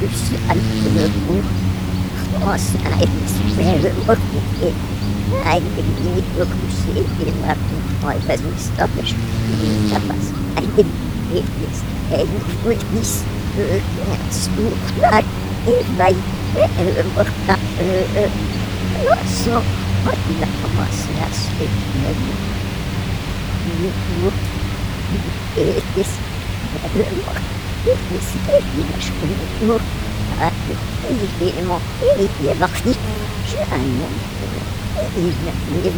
i Ryssland Osnabrück eigentlich Russland Räuberlister bespielt, was ein Erlebnis ist. Stuttgart vai nosso olha como se aceita eles eles eles como ele évidemment, il est parti. Je suis un homme. Il est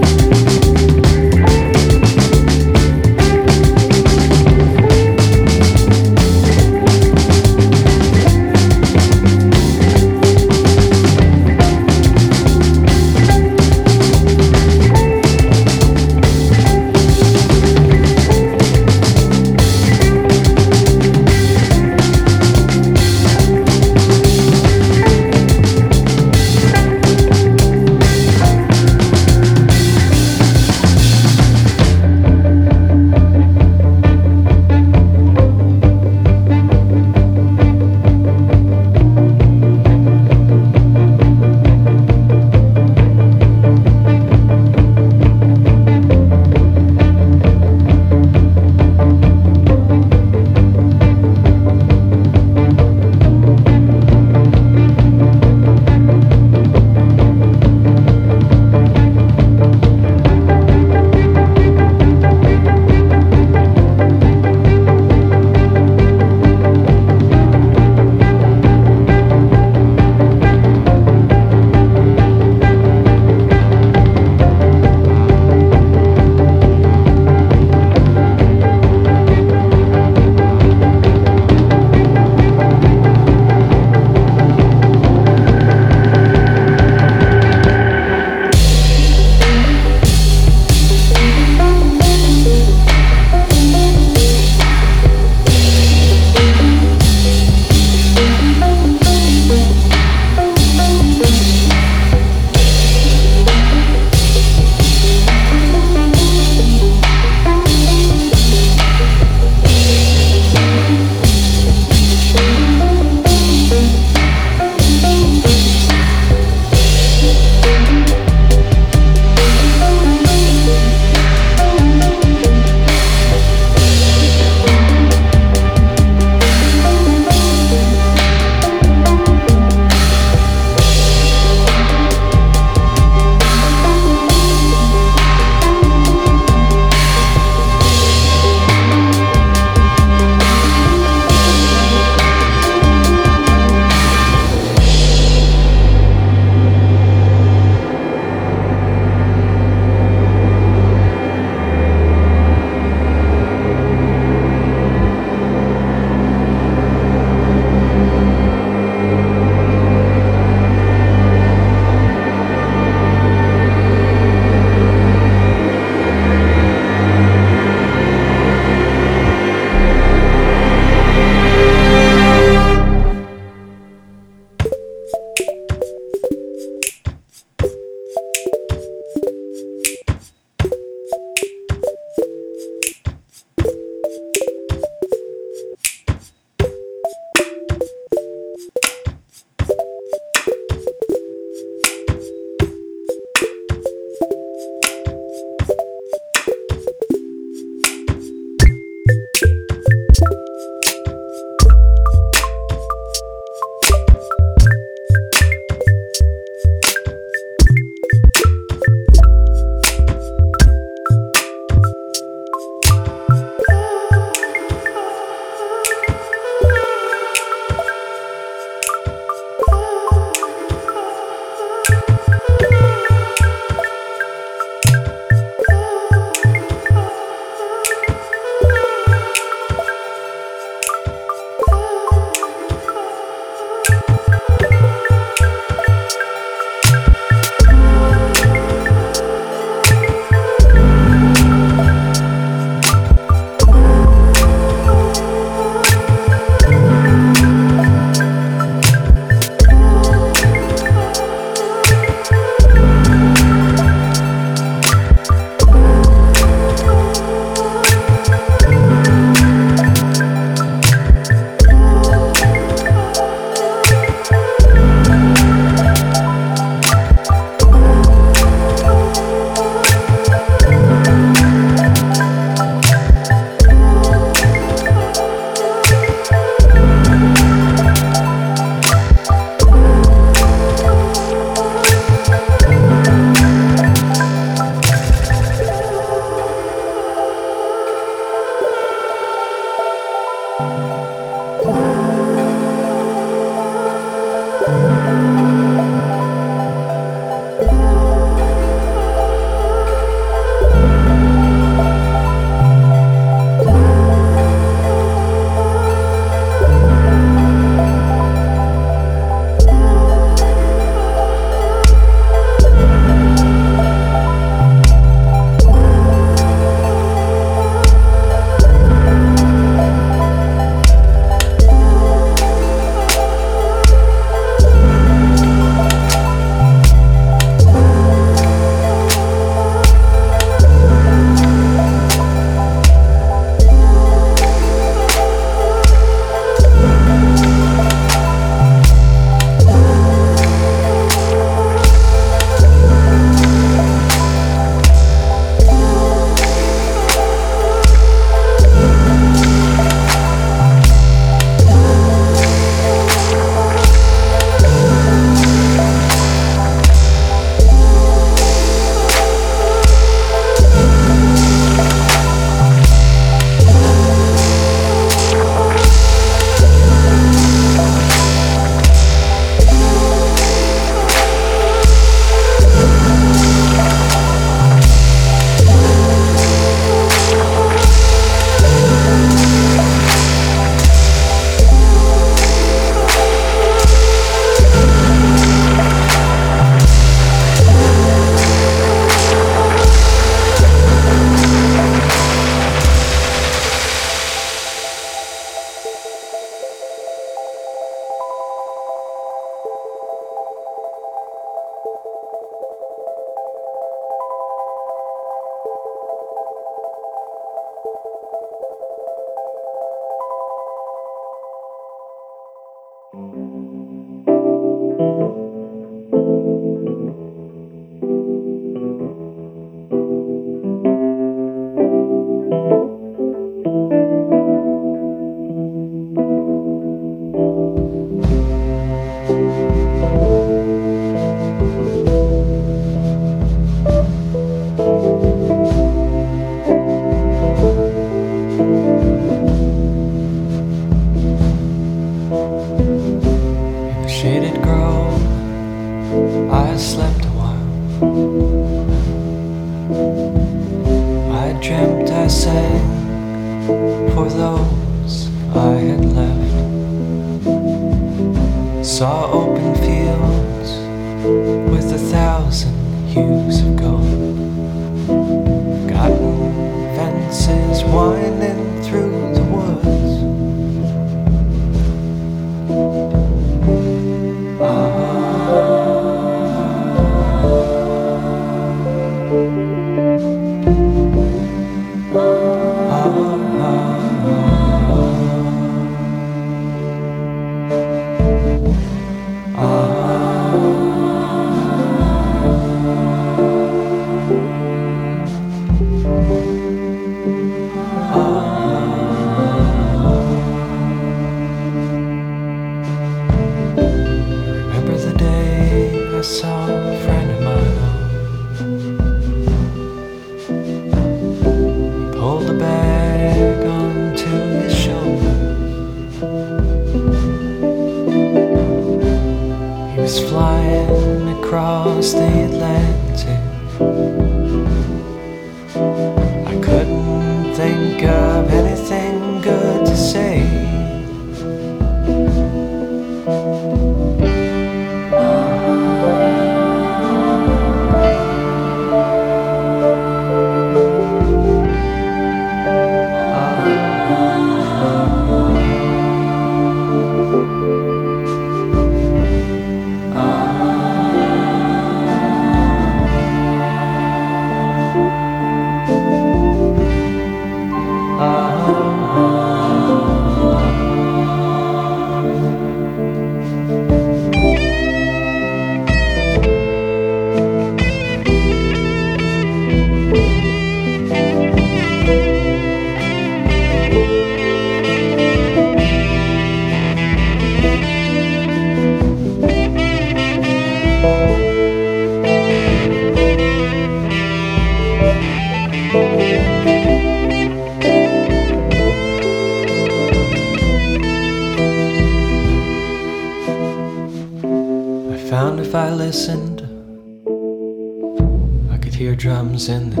in the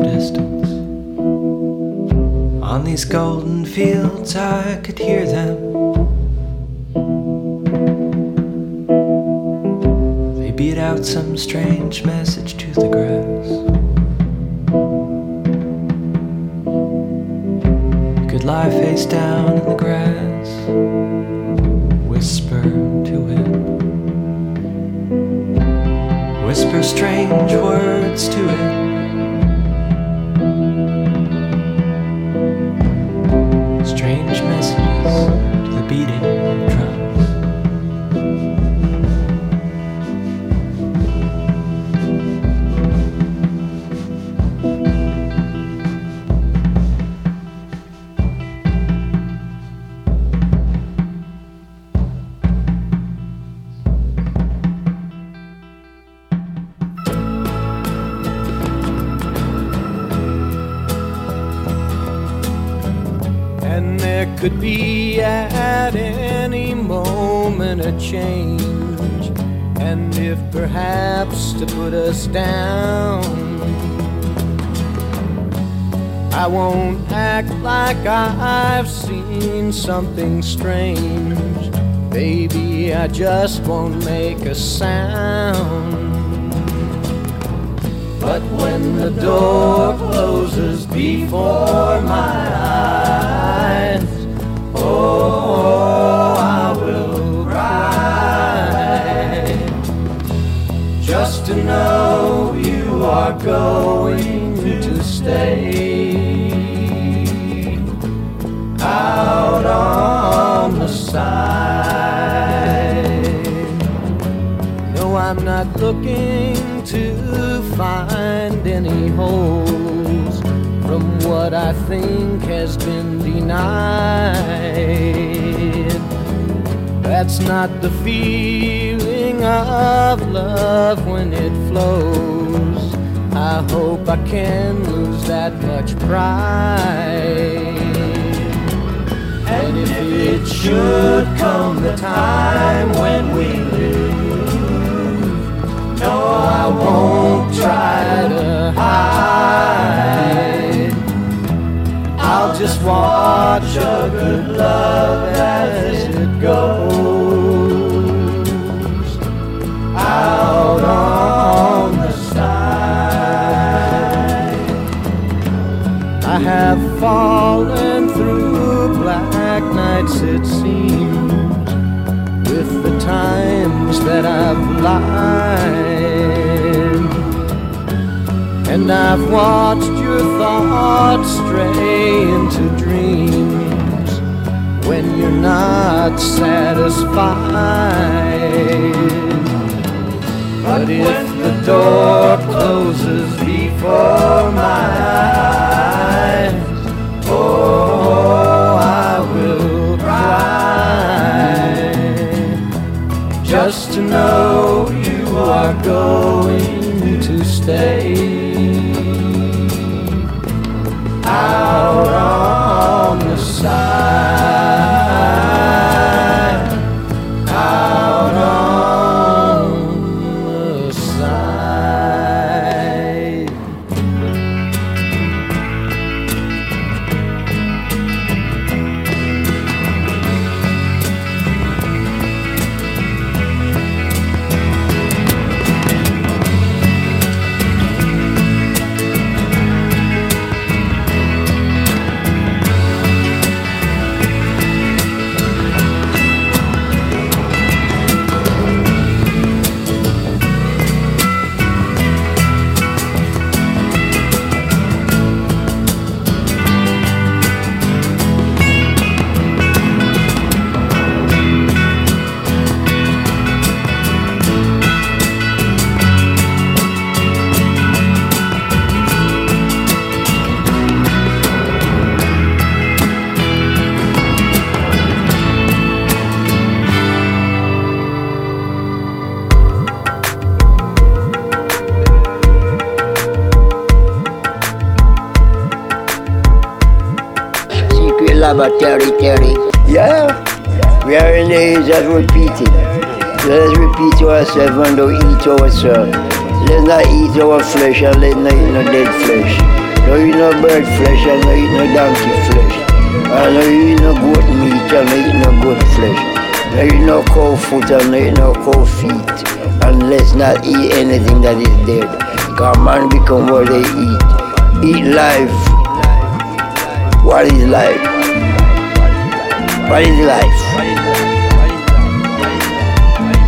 could be at any moment a change. And if perhaps to put us down, I won't act like I've seen something strange. Baby, I just won't make a sound. But when the door closes before my eyes, oh, I will cry. Just to know you are going to stay out on the side. No, I'm not looking to find any holes from what I think has been denied. That's not the feeling of love when it flows. I hope I can lose that much pride. And if it should come the time when we lose, no, I won't try to hide. Just watch a good love as it goes out on the side. I have fallen through black nights, it seems, with the times that I've lied. I've watched your thoughts stray into dreams when you're not satisfied. But if the door closes before my eyes, oh, I will cry just to know you are going to stay don't eat ourselves. Let's not eat our flesh and let's not eat no dead flesh. Don't eat no bird flesh and not eat no donkey flesh. And don't eat no goat meat and not eat no goat flesh. Don't eat no cow foot and not eat no cow feet. And let's not eat anything that is dead. Because man become what they eat. Eat life. What is life? What is life?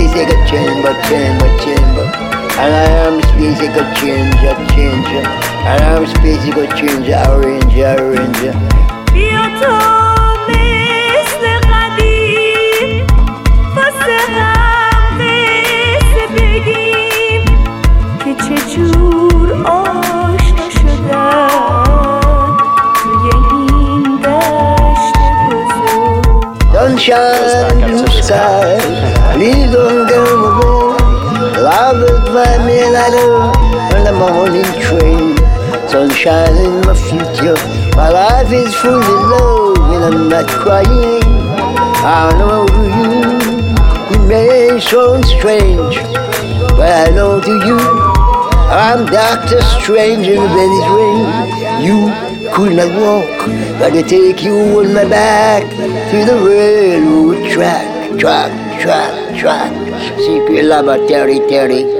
space like a chamber, chamber, chamber. Alarm space like a changer, changer. Alarm space like a changer, arranger, arranger. Be a Sunshine in my future, my life is full of love and I'm not crying. I know you, it may sound strange, but I know to you, I'm Doctor Strange in the belly's rain. You could not walk, but I take you on my back to the railroad track, track, track, track. Secret laboratory, theory.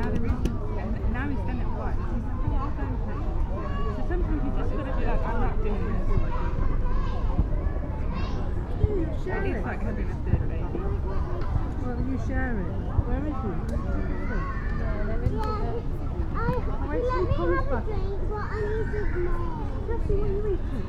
now he's done it So sometimes you just gotta be like, I'm not doing this. Like having a third baby. Well, you share it. Where is he? Have a drink, but I need more. What are you eating?